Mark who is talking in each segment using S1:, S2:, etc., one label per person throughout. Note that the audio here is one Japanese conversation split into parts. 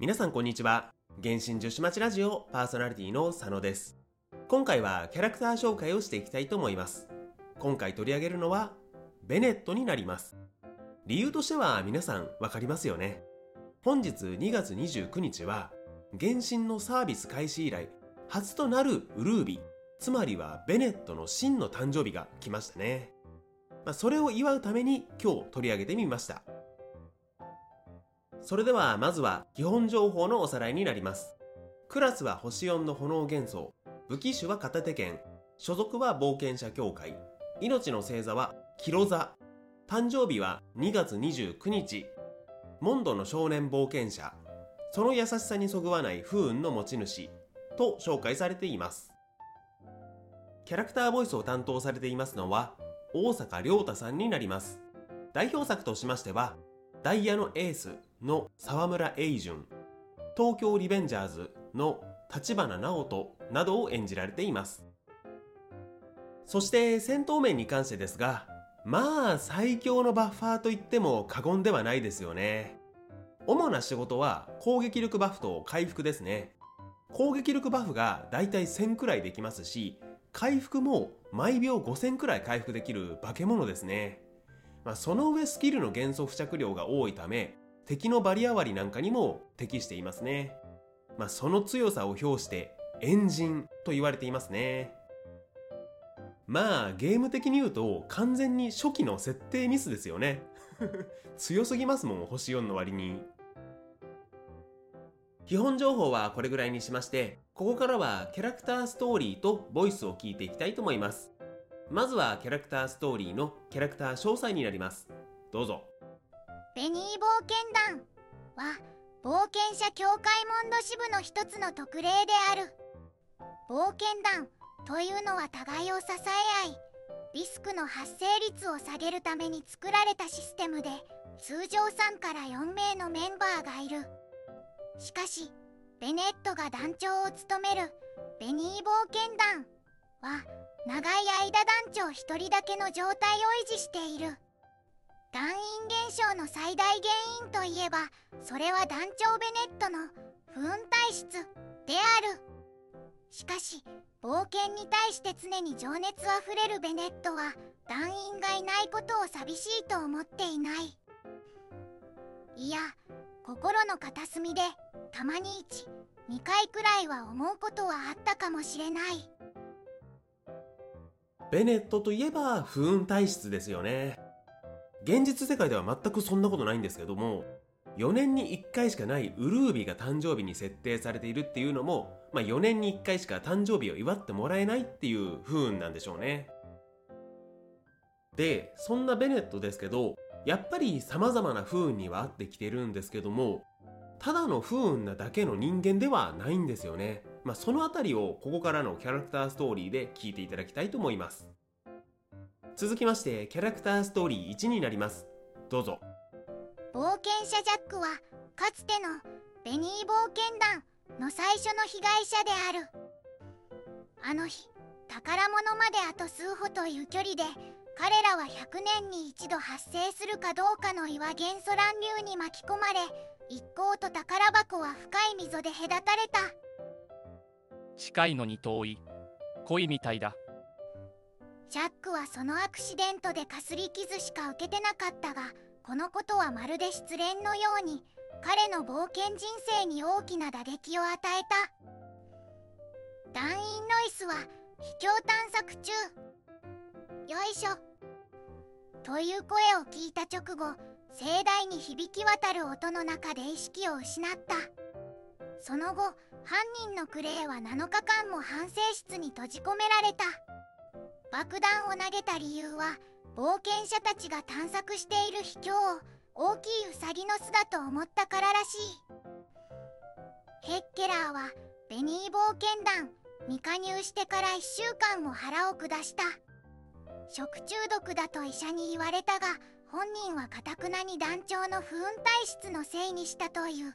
S1: 皆さんこんにちは。原神女子町ラジオパーソナリティの佐野です。今回はキャラクター紹介をしていきたいと思います。今回取り上げるのは、ベネットになります。理由としては皆さんわかりますよね。本日2月29日は、原神のサービス開始以来、初となるウルービ、つまりはベネットの真の誕生日が来ましたね。まあ、それを祝うために今日取り上げてみました。それではまずは基本情報のおさらいになります。クラスは星4の炎元素、武器種は片手剣、所属は冒険者協会、命の星座はキロ座、誕生日は2月29日、モンドの少年冒険者、その優しさにそぐわない不運の持ち主。と紹介されています。キャラクターボイスを担当されていますのは大阪亮太さんになります。代表作としましては、ダイヤのエース。の沢村栄順、東京リベンジャーズの立花直人などを演じられています。そして戦闘面に関してですが、まあ最強のバッファーと言っても過言ではないですよね。主な仕事は攻撃力バフと回復ですね。攻撃力バフがだいたい1000くらいできますし、回復も毎秒5000くらい回復できる化け物ですね。まあ、その上スキルの元素付着量が多いため、敵のバリア割りなんかにも適していますね。まあ、その強さを表して、エンジンと言われていますね。まあ、ゲーム的に言うと完全に初期の設定ミスですよね。強すぎますもん、星4の割に。基本情報はこれぐらいにしまして、ここからはキャラクターストーリーとボイスを聞いていきたいと思います。まずはキャラクターストーリーのキャラクター詳細になります。どうぞ。
S2: ベニー冒険団は冒険者協会モンド支部の一つの特例である。冒険団というのは互いを支え合いリスクの発生率を下げるために作られたシステムで通常3から4名のメンバーがいる。しかしベネットが団長を務めるベニー冒険団は長い間団長一人だけの状態を維持している。団員現象の最大原因といえばそれは団長ベネットの不運体質である。しかし冒険に対して常に情熱あふれるベネットは団員がいないことを寂しいと思っていない。いや心の片隅でたまに12回くらいは思うことはあったかもしれない。
S1: ベネットといえば不運体質ですよね。現実世界では全くそんなことないんですけども、4年に1回しかないウルービが誕生日に設定されているっていうのも、まあ、4年に1回しか誕生日を祝ってもらえないっていう不運なんでしょうね。で、そんなベネットですけど、やっぱり様々な不運にはあってきてるんですけども、ただの不運なだけの人間ではないんですよね。まあ、そのあたりをここからのキャラクターストーリーで聞いていただきたいと思います。続きまして、キャラクターストーリー1になります。どうぞ。
S2: 冒険者ジャックはかつてのベニー冒険団の最初の被害者であるあの日宝物まであと数歩という距離で彼らは100年に一度発生するかどうかの岩元素乱流に巻き込まれ一行と宝箱は深い溝で隔たれた
S3: 近いのに遠い恋みたいだ
S2: ジャックはそのアクシデントでかすり傷しか受けてなかったがこのことはまるで失恋のように彼の冒険人生に大きな打撃を与えた。団員ノイスは秘境探索中。よいしょ。という声を聞いた直後盛大に響き渡る音の中で意識を失った。その後犯人のクレイは7日間も反省室に閉じ込められた。爆弾を投げた理由は冒険者たちが探索している秘境を大きいウサギの巣だと思ったかららしい。ヘッケラーはベニー冒険団に加入してから1週間も腹を下した。食中毒だと医者に言われたが本人はかたくなに団長の不運体質のせいにしたという。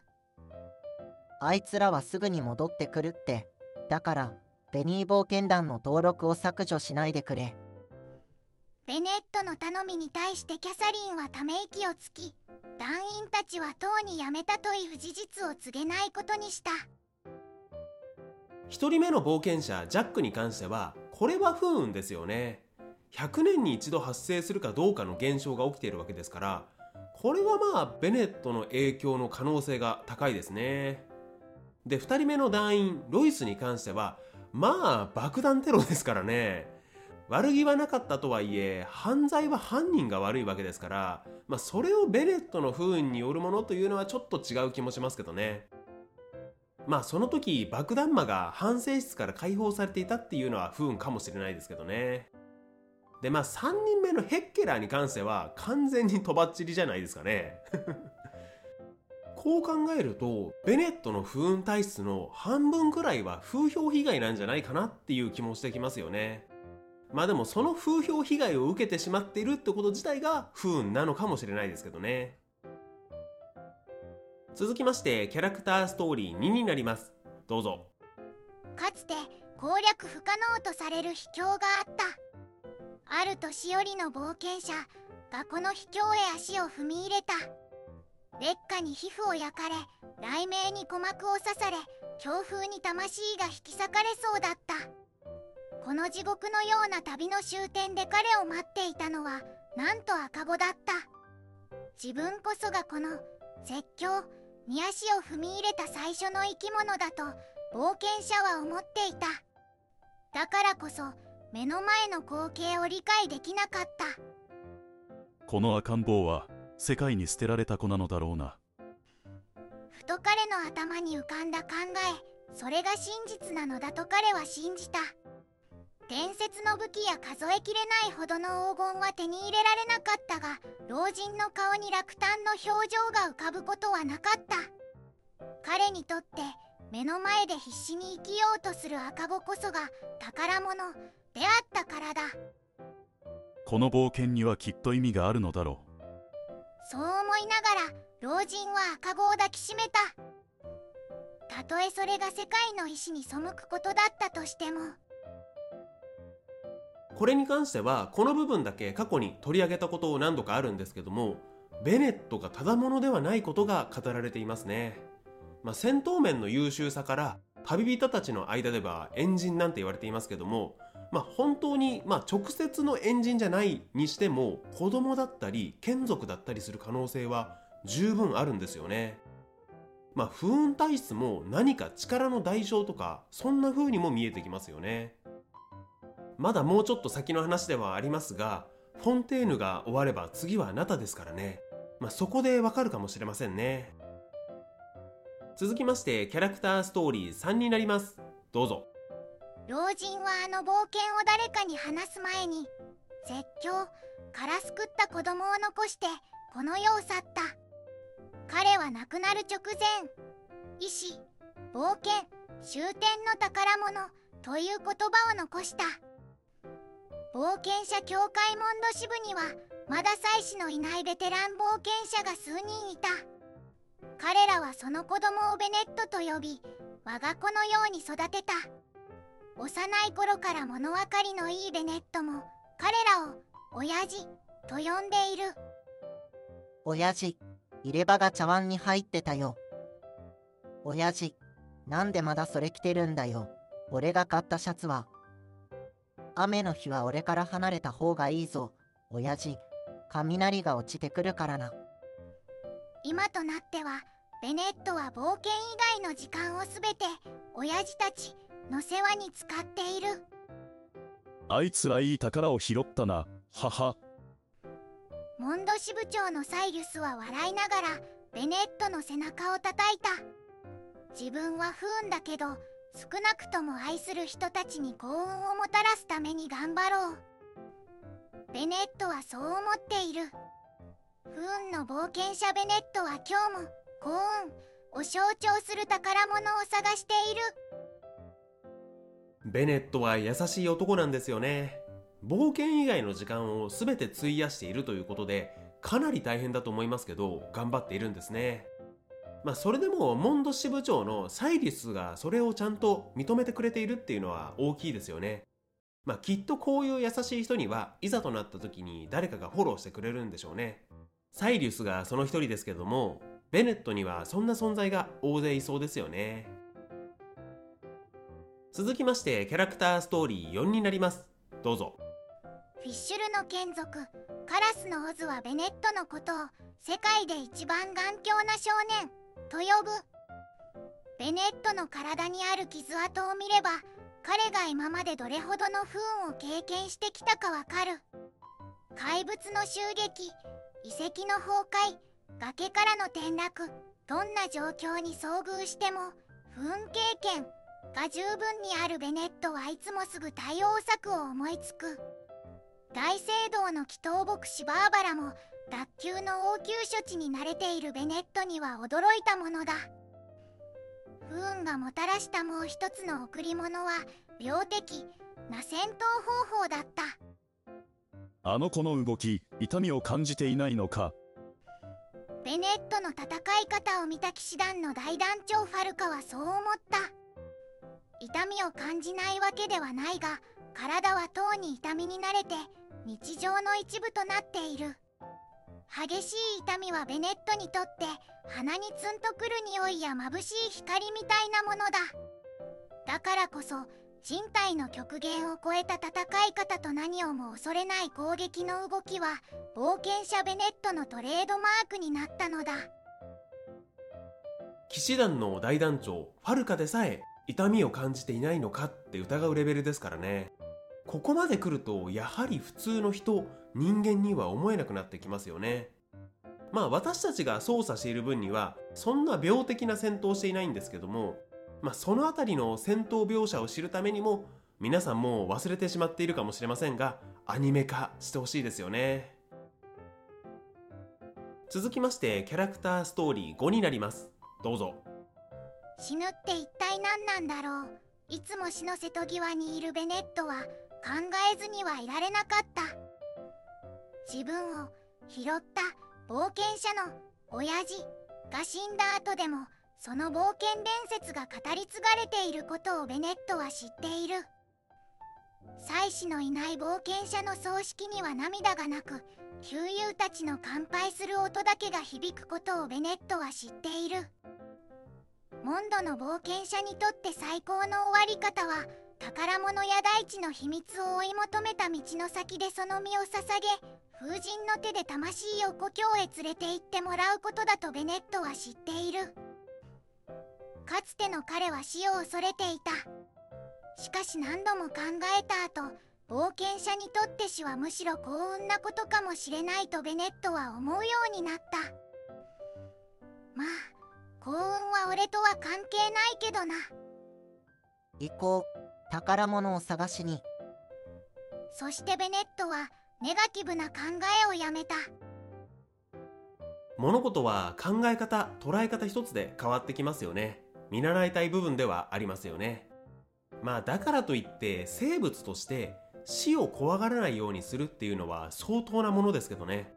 S4: あいつらはすぐに戻ってくるって。だから、ベニー冒険団の登録を削除しないでくれ。
S2: ベネットの頼みに対してキャサリンはため息をつき団員たちはとうに辞めたという事実を告げないことにした。
S1: 1人目の冒険者ジャックに関してはこれは不運ですよね。100年に一度発生するかどうかの現象が起きているわけですからこれはまあベネットの影響の可能性が高いですね。で2人目の団員ロイスに関してはまあ爆弾テロですからね。悪気はなかったとはいえ犯罪は犯人が悪いわけですから、まあ、それをベネットの不運によるものというのはちょっと違う気もしますけどね。まあその時爆弾魔が反省室から解放されていたっていうのは不運かもしれないですけどね。でまあ3人目のヘッケラーに関しては完全にとばっちりじゃないですかね。こう考えるとベネットの不運体質の半分くらいは風評被害なんじゃないかなっていう気もしてきますよね。まあでもその風評被害を受けてしまっているってこと自体が不運なのかもしれないですけどね。続きましてキャラクターストーリー2になります。どうぞ。
S2: かつて攻略不可能とされる秘境があった。ある年寄りの冒険者がこの秘境へ足を踏み入れた。劣化に皮膚を焼かれ雷鳴に鼓膜を刺され強風に魂が引き裂かれそうだった。この地獄のような旅の終点で彼を待っていたのはなんと赤子だった。自分こそがこの絶叫に足を踏み入れた最初の生き物だと冒険者は思っていた。だからこそ目の前の光景を理解できなかった。
S5: この赤ん坊は世界に捨てられた子なのだろうな。
S2: ふと彼の頭に浮かんだ考えそれが真実なのだと彼は信じた。伝説の武器や数えきれないほどの黄金は手に入れられなかったが老人の顔に落胆の表情が浮かぶことはなかった。彼にとって目の前で必死に生きようとする赤子こそが宝物出会ったからだ
S5: この冒険にはきっと意味があるのだろ
S2: そう思いながら老人は赤子を抱きしめた。たとえそれが世界の意志に背くことだったとしても。
S1: これに関してはこの部分だけ過去に取り上げたことを何度かあるんですけどもベネットがただものではないことが語られていますね、まあ、戦闘面の優秀さから旅人たちの間ではエンジンなんて言われていますけども、まあ、本当に、まあ、直接のエンジンじゃないにしても子供だったり眷属だったりする可能性は十分あるんですよね。まあ不運体質も何か力の代償とかそんな風にも見えてきますよね。まだもうちょっと先の話ではありますがフォンテーヌが終われば次はあなたですからね、まあ、そこでわかるかもしれませんね。続きましてキャラクターストーリー3になります。どうぞ。
S2: 老人はあの冒険を誰かに話す前に絶叫からすくった子供を残してこの世を去った。彼は亡くなる直前意志冒険終点の宝物という言葉を残した。冒険者協会モンド支部にはまだ妻子のいないベテラン冒険者が数人いた。彼らはその子供をベネットと呼び我が子のように育てた。幼い頃から物分かりのいいベネットも彼らを親父と呼んでいる。
S4: 親父入れ歯が茶碗に入ってたよ。親父なんでまだそれ着てるんだよ。俺が買ったシャツは。雨の日は俺から離れた方がいいぞ。親父雷が落ちてくるからな。
S2: 今となってはベネットは冒険以外の時間をすべて親父たちの世話に使っている。
S5: あいつらいい宝を拾ったなはは
S2: モンド支部長のサイリュスは笑いながらベネットの背中を叩いた。自分は不運だけど少なくとも愛する人たちに幸運をもたらすために頑張ろう。ベネットはそう思っている。不運の冒険者ベネットは今日も幸運を象徴する宝物を探している
S1: ベネットは優しい男なんですよね。冒険以外の時間を全て費やしているということでかなり大変だと思いますけど頑張っているんですね。まあ、それでもモンド支部長のサイリスがそれをちゃんと認めてくれているっていうのは大きいですよね。まあきっとこういう優しい人にはいざとなった時に誰かがフォローしてくれるんでしょうね。サイリウスがその一人ですけどもベネットにはそんな存在が大勢いそうですよね。続きましてキャラクターストーリー4になります。どうぞ。
S2: フィッシュルの眷属。カラスのオズはベネットのことを世界で一番頑強な少年。と呼ぶ。ベネットの体にある傷跡を見れば彼が今までどれほどの不運を経験してきたかわかる。怪物の襲撃。遺跡の崩壊。崖からの転落。どんな状況に遭遇しても不運経験。が十分にあるベネットはいつもすぐ対応策を思いつく。大聖堂の祈祷牧師バーバラも脱臼の応急処置に慣れているベネットには驚いたものだ。不運がもたらしたもう一つの贈り物は病的な戦闘方法だった。
S5: あの子の動き痛みを感じていないのか？
S2: ベネットの戦い方を見た騎士団の大団長ファルカはそう思った痛みを感じないわけではないが体はとうに痛みに慣れて日常の一部となっている。激しい痛みはベネットにとって鼻にツンとくる匂いや眩しい光みたいなものだ。だからこそ人体の極限を超えた戦い方と何をも恐れない攻撃の動きは冒険者ベネットのトレードマークになったのだ。
S1: 騎士団の大団長ファルカでさえ痛みを感じていないのかって疑うレベルですからね。ここまで来るとやはり普通の人人間には思えなくなってきますよね。まあ私たちが操作している分にはそんな病的な戦闘をしていないんですけどもまあそのあたりの戦闘描写を知るためにも皆さんもう忘れてしまっているかもしれませんがアニメ化してほしいですよね。続きましてキャラクターストーリー5になります。どうぞ。
S2: 死ぬって一体何なんだろう。いつも死の瀬戸際にいるベネットは考えずにはいられなかった。自分を拾った冒険者の親父が死んだ後でもその冒険伝説が語り継がれていることをベネットは知っている。妻子のいない冒険者の葬式には涙がなく旧友たちの乾杯する音だけが響くことをベネットは知っている。モンドの冒険者にとって最高の終わり方は宝物や大地の秘密を追い求めた道の先でその身を捧げ風神の手で魂を故郷へ連れて行ってもらうことだとベネットは知っている。かつての彼は死を恐れていた。しかし何度も考えた後冒険者にとって死はむしろ幸運なことかもしれないとベネットは思うようになった。まあ幸運は俺とは関係ないけどな。
S4: 行こう。宝物を探しに。
S2: そしてベネットはネガティブな考えをやめた。
S1: 物事は考え方捉え方一つで変わってきますよね。見習いたい部分ではありますよね。まあだからといって生物として死を怖がらないようにするっていうのは相当なものですけどね、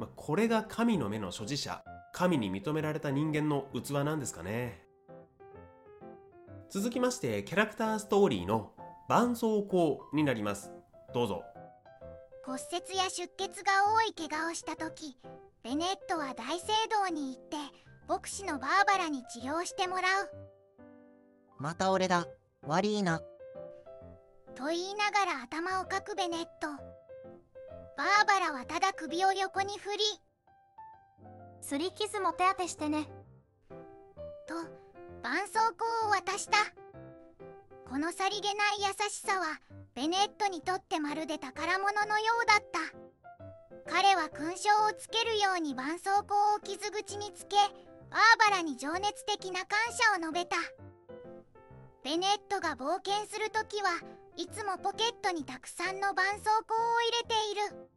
S1: まあ、これが神の目の所持者神に認められた人間の器なんですかね。続きましてキャラクターストーリーの絆創膏になります。どうぞ。
S2: 骨折や出血が多い怪我をした時ベネットは大聖堂に行って牧師のバーバラに治療してもらう。
S4: また俺だ。悪いな。
S2: と言いながら頭をかくベネット。バーバラはただ首を横に振り
S6: すり傷も手当てしてね。
S2: と絆創膏を渡した。このさりげない優しさはベネットにとってまるで宝物のようだった。彼は勲章をつけるように絆創膏を傷口につけバーバラに情熱的な感謝を述べた。ベネットが冒険するときはいつもポケットにたくさんの絆創膏を入れている。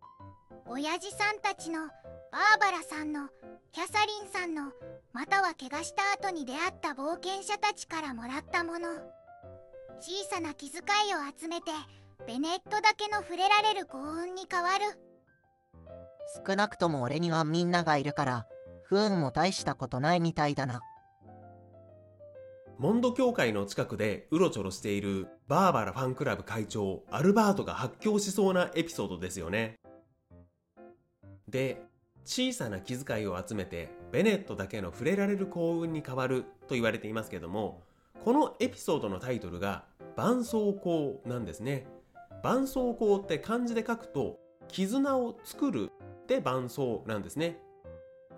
S2: 親父さんたちのバーバラさんのキャサリンさんのまたは怪我した後に出会った冒険者たちからもらったもの。小さな気遣いを集めてベネットだけの触れられる幸運に変わる。
S4: 少なくとも俺にはみんながいるから不運も大したことないみたいだな。
S1: モンド協会の近くでうろちょろしているバーバラファンクラブ会長アルバートが発狂しそうなエピソードですよね。で、小さな気遣いを集めてベネットだけの触れられる幸運に変わると言われていますけども、このエピソードのタイトルが絆創膏なんですね。絆創膏って漢字で書くと絆を作るって絆創なんですね。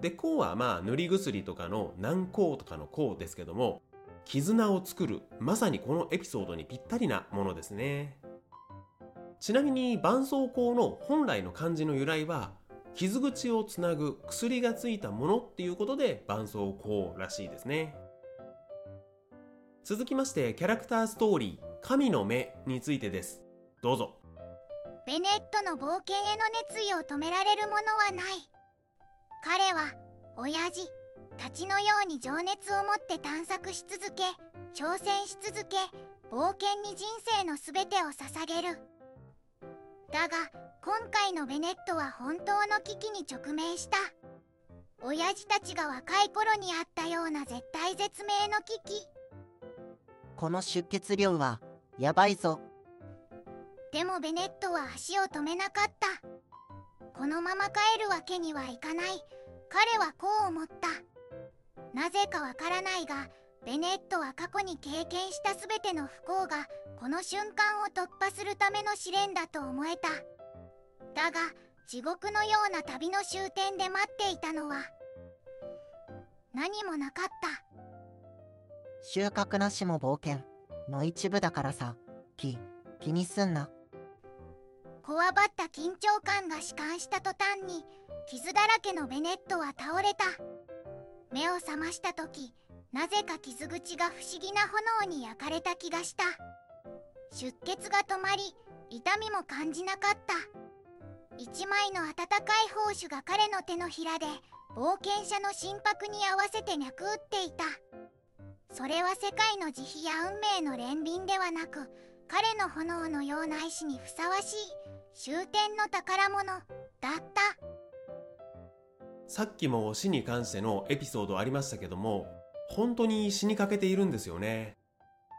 S1: で、こうはまあ塗り薬とかの軟膏とかの膏ですけども、絆を作る、まさにこのエピソードにぴったりなものですね。ちなみに絆創膏の本来の漢字の由来は、傷口をつなぐ薬がついたものっていうことで絆創膏らしいですね。続きましてキャラクターストーリー「神の目」についてです。どうぞ。
S2: ベネットの冒険への熱意を止められるものはない。彼は親父たちのように情熱を持って探索し続け挑戦し続け冒険に人生の全てを捧げる。だが今回のベネットは本当の危機に直面した。親父たちが若い頃にあったような絶対絶命の危機。
S4: この出血量はやばいぞ。
S2: でもベネットは足を止めなかった。このまま帰るわけにはいかない。彼はこう思った。なぜかわからないがベネットは過去に経験した全ての不幸がこの瞬間を突破するための試練だと思えただが地獄のような旅の終点で待っていたのは。何もなかった。
S4: 収穫なしも冒険の一部だからさ。気気にすんな。
S2: こわばった緊張感が弛緩した途端に傷だらけのベネットは倒れた。目を覚ました時なぜか傷口が不思議な炎に焼かれた気がした。出血が止まり痛みも感じなかった一枚の温かい胞子が彼の手のひらで冒険者の心拍に合わせて脈打っていた。それは世界の慈悲や運命の憐憫ではなく彼の炎のような意志にふさわしい終点の宝物だった。
S1: さっきも死に関してのエピソードありましたけども本当に死にかけているんですよね。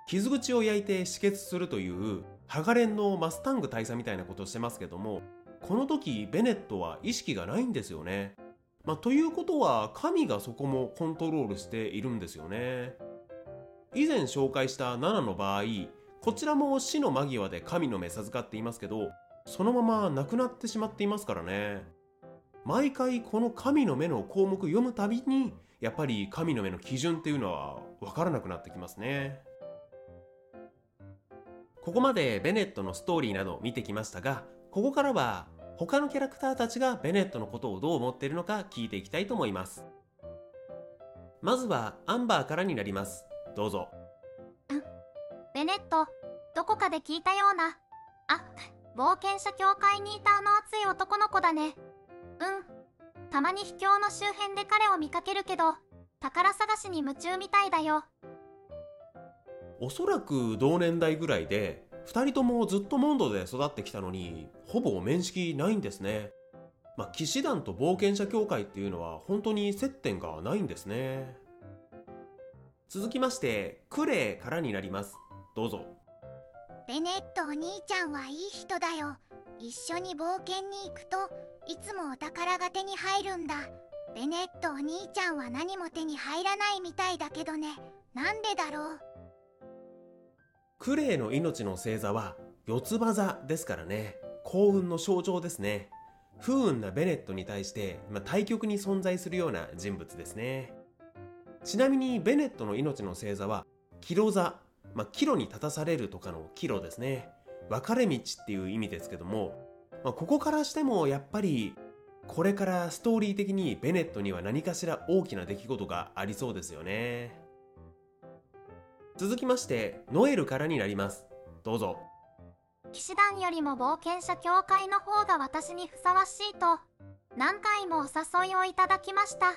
S1: 傷口を焼いて止血するというハガレンのマスタング大佐みたいなことをしてますけどもこの時ベネットは意識がないんですよね。まあ、ということは神がそこもコントロールしているんですよね。以前紹介した7の場合こちらも死の間際で神の目授かっていますけどそのまま亡くなってしまっていますからね。毎回この神の目の項目読むたびにやっぱり神の目の基準っていうのは分からなくなってきますね。ここまでベネットのストーリーなど見てきましたがここからは他のキャラクターたちがベネットのことをどう思っているのか聞いていきたいと思います。まずはアンバーからになります。どうぞ。
S6: ベネットどこかで聞いたような。あ冒険者協会にいたあの熱い男の子だね。うん。たまに秘境の周辺で彼を見かけるけど宝探しに夢中みたいだよ。
S1: おそらく同年代ぐらいで2人ともずっとモンドで育ってきたのにほぼ面識ないんですね。まあ騎士団と冒険者協会っていうのは本当に接点がないんですね。続きましてクレイからになります。どうぞ。
S2: ベネットお兄ちゃんはいい人だよ。一緒に冒険に行くといつもお宝が手に入るんだ。ベネットお兄ちゃんは何も手に入らないみたいだけどね。なんでだろう？
S1: クレイの命の星座は四つ葉座ですからね。幸運の象徴ですね。不運なベネットに対して、まあ、対極に存在するような人物ですね。ちなみにベネットの命の星座はキロ座、まあ、岐路に立たされるとかの岐路ですね。分かれ道っていう意味ですけども、まあ、ここからしてもやっぱりこれからストーリー的にベネットには何かしら大きな出来事がありそうですよね。続きましてノエルからになります。どうぞ。
S6: 騎士団よりも冒険者協会の方が私にふさわしいと何回もお誘いをいただきました。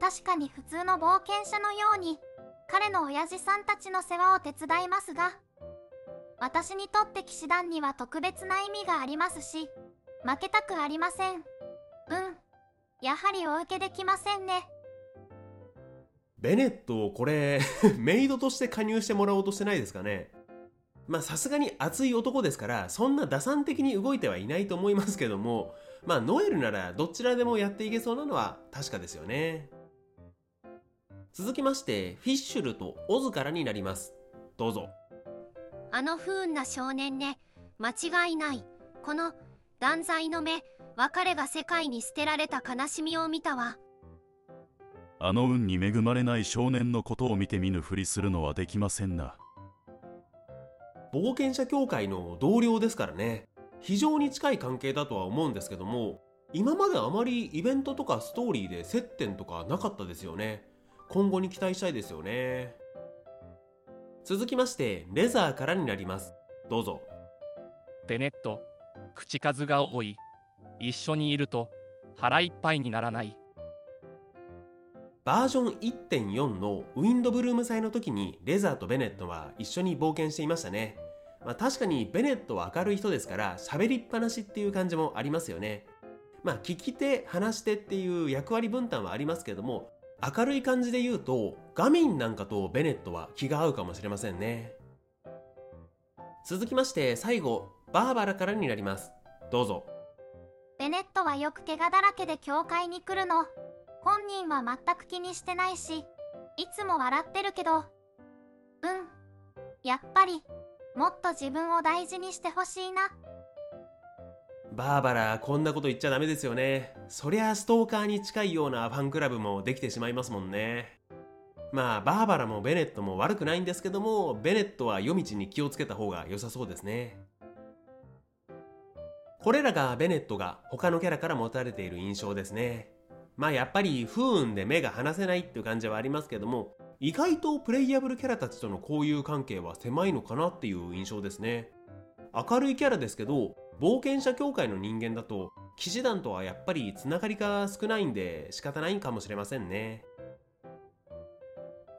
S6: 確かに普通の冒険者のように彼の親父さんたちの世話を手伝いますが私にとって騎士団には特別な意味がありますし負けたくありません。うん。やはりお受けできませんね。
S1: ベネットこれ メイドとして加入してもらおうとしてないですかね？まあさすがに熱い男ですからそんな打算的に動いてはいないと思いますけどもまあノエルならどちらでもやっていけそうなのは確かですよね。続きましてフィッシュルとオズからになります。どうぞ。
S7: あの不運な少年ね間違いない。この断罪の目別れが世界に捨てられた悲しみを見たわ。
S5: あの運に恵まれない少年のことを見て見ぬふりするのはできませんな。
S1: 冒険者協会の同僚ですからね。非常に近い関係だとは思うんですけども今まであまりイベントとかストーリーで接点とかなかったですよね。今後に期待したいですよね。続きましてレザーからになります。どうぞ。
S3: ベネット口数が多い。一緒にいると腹いっぱいにならない
S1: バージョン1.4のウィンドブルーム祭の時にレザーとベネットは一緒に冒険していましたね。まあ、確かにベネットは明るい人ですから喋りっぱなしっていう感じもありますよね。まあ聞き手、話し手っていう役割分担はありますけども明るい感じで言うとガミンなんかとベネットは気が合うかもしれませんね。続きまして最後、バーバラからになります。どうぞ。
S6: ベネットはよく怪我だらけで教会に来るの。本人は全く気にしてないし、いつも笑ってるけど、うん。やっぱり、もっと自分を大事にしてほしいな。
S1: バーバラ、こんなこと言っちゃダメですよね。そりゃストーカーに近いようなファンクラブもできてしまいますもんね。まあ、バーバラもベネットも悪くないんですけども、ベネットは夜道に気をつけた方が良さそうですね。これらがベネットが他のキャラから持たれている印象ですね。まあやっぱり不運で目が離せないっていう感じはありますけども、意外とプレイヤブルキャラたちとの交友関係は狭いのかなっていう印象ですね。明るいキャラですけど、冒険者協会の人間だと、騎士団とはやっぱりつながりが少ないんで仕方ないんかもしれませんね。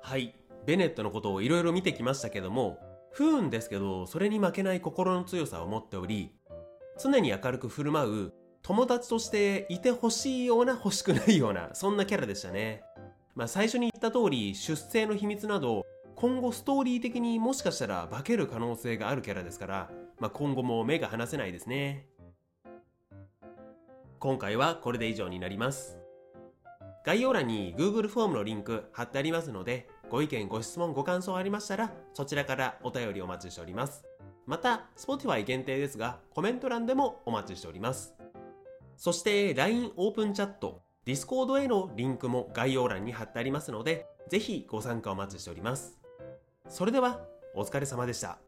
S1: はい、ベネットのことをいろいろ見てきましたけども、不運ですけど、それに負けない心の強さを持っており、常に明るく振る舞う友達としていてほしいような欲しくないようなそんなキャラでしたね。まあ最初に言った通り出生の秘密など今後ストーリー的にもしかしたら化ける可能性があるキャラですから、まあ、今後も目が離せないですね。今回はこれで以上になります。概要欄に Google フォームのリンク貼ってありますので、ご意見、ご質問、ご感想ありましたら、そちらからお便りお待ちしております。また、Spotify 限定ですが、コメント欄でもお待ちしております。そして LINE オープンチャット、Discord へのリンクも概要欄に貼ってありますので、ぜひご参加お待ちしております。それでは、お疲れ様でした。